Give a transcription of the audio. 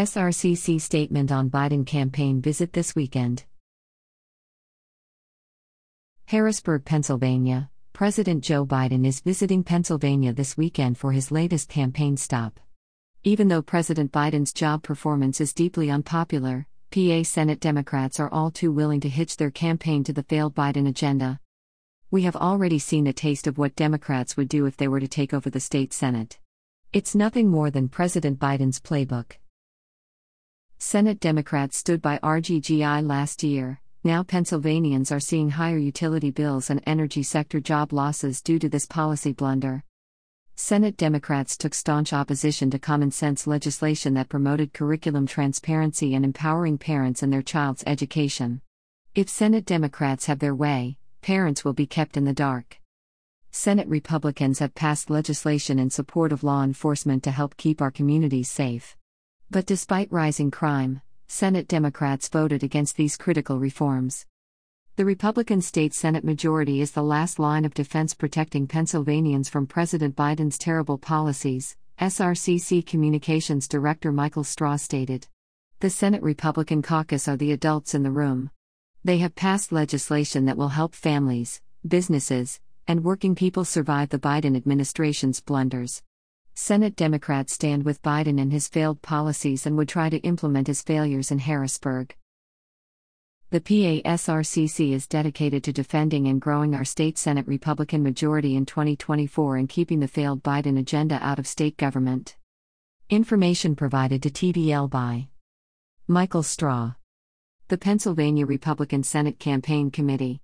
SRCC statement on Biden campaign visit this weekend. Harrisburg, Pennsylvania. President Joe Biden is visiting Pennsylvania this weekend for his latest campaign stop. Even though President Biden's job performance is deeply unpopular, PA Senate Democrats are all too willing to hitch their campaign to the failed Biden agenda. We have already seen a taste of what Democrats would do if they were to take over the state Senate. It's nothing more than President Biden's playbook. Senate Democrats stood by RGGI last year, now Pennsylvanians are seeing higher utility bills and energy sector job losses due to this policy blunder. Senate Democrats took staunch opposition to common sense legislation that promoted curriculum transparency and empowering parents in their child's education. If Senate Democrats have their way, parents will be kept in the dark. Senate Republicans have passed legislation in support of law enforcement to help keep our communities safe. But despite rising crime, Senate Democrats voted against these critical reforms. The Republican state Senate majority is the last line of defense protecting Pennsylvanians from President Biden's terrible policies, SRCC Communications Director Michael Straw stated. The Senate Republican caucus are the adults in the room. They have passed legislation that will help families, businesses, and working people survive the Biden administration's blunders. Senate Democrats stand with Biden and his failed policies and would try to implement his failures in Harrisburg. The PASRCC is dedicated to defending and growing our state Senate Republican majority in 2024 and keeping the failed Biden agenda out of state government. Information provided to TDL by Michael Straw, the Pennsylvania Republican Senate Campaign Committee.